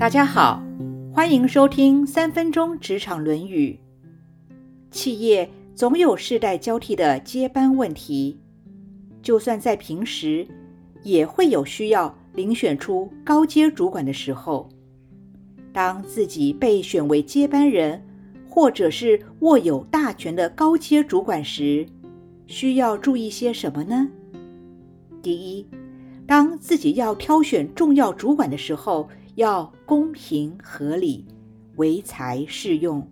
大家好，欢迎收听三分钟职场论语。企业总有世代交替的接班问题，就算在平时，也会有需要遴选出高阶主管的时候。当自己被选为接班人，或者是握有大权的高阶主管时，需要注意些什么呢？第一，当自己要挑选重要主管的时候，要公平合理，唯才是用。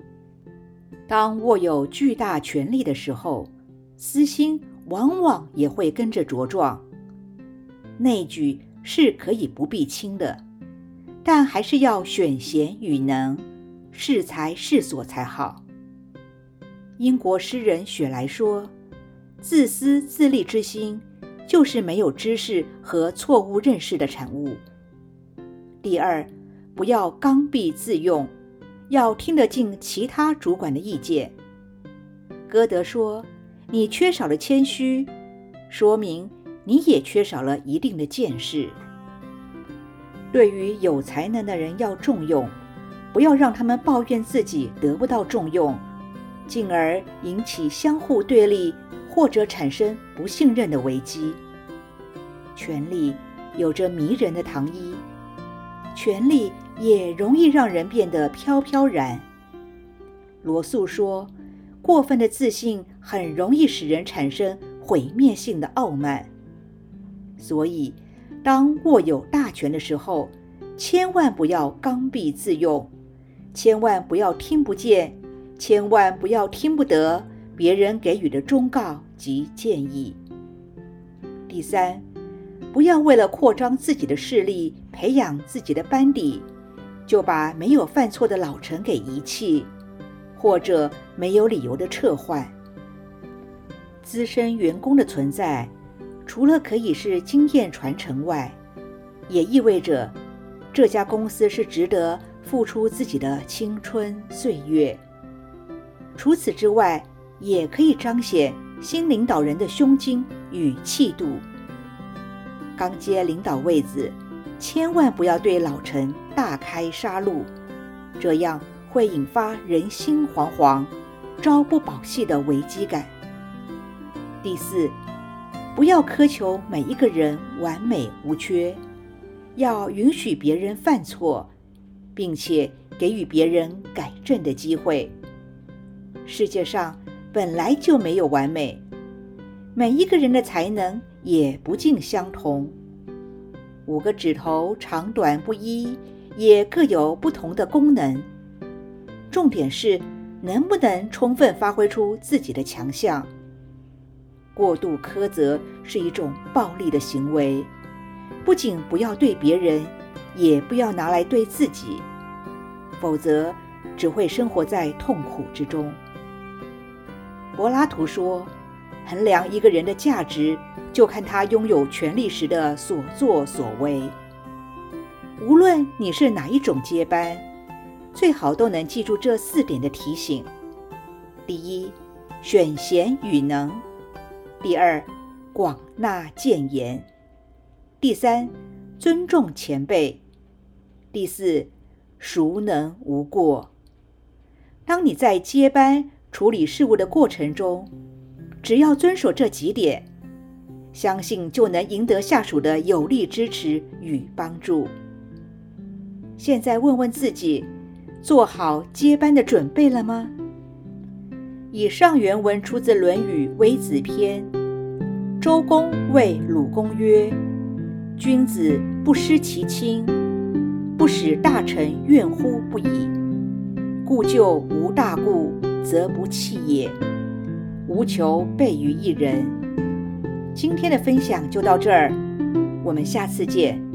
当握有巨大权力的时候，私心往往也会跟着茁壮。内举是可以不必亲的，但还是要选贤与能，适才适所才好。英国诗人雪莱说：“自私自利之心，就是没有知识和错误认识的产物。”第二，不要刚愎自用，要听得进其他主管的意见。歌德说：“你缺少了谦虚，说明你也缺少了一定的见识。”对于有才能的人要重用，不要让他们抱怨自己得不到重用，进而引起相互对立或者产生不信任的危机。权力有着迷人的糖衣。权力也容易让人变得飘飘然。罗素说：“过分的自信很容易使人产生毁灭性的傲慢。”所以，当握有大权的时候，千万不要刚愎自用，千万不要听不见，千万不要听不得别人给予的忠告及建议。第三。不要为了扩张自己的势力、培养自己的班底，就把没有犯错的老臣给遗弃，或者没有理由的撤换。资深员工的存在，除了可以是经验传承外，也意味着这家公司是值得付出自己的青春岁月。除此之外，也可以彰显新领导人的胸襟与气度。刚接领导位子，千万不要对老臣大开杀戮，这样会引发人心惶惶、朝不保夕的危机感。第四，不要苛求每一个人完美无缺，要允许别人犯错，并且给予别人改正的机会。世界上本来就没有完美，每一个人的才能。也不尽相同。五个指头长短不一，也各有不同的功能。重点是能不能充分发挥出自己的强项。过度苛责是一种暴力的行为，不仅不要对别人，也不要拿来对自己，否则只会生活在痛苦之中。柏拉图说。衡量一个人的价值，就看他拥有权力时的所作所为。无论你是哪一种接班，最好都能记住这四点的提醒：第一，选贤与能；第二，广纳谏言；第三，尊重前辈；第四，孰能无过。当你在接班处理事务的过程中，只要遵守这几点，相信就能赢得下属的有力支持与帮助。现在问问自己，做好接班的准备了吗？以上原文出自《论语·微子篇》。周公谓鲁公曰：“君子不失其亲，不使大臣怨乎不已。故就无大故，则不弃也。”无求备于一人。今天的分享就到这儿，我们下次见。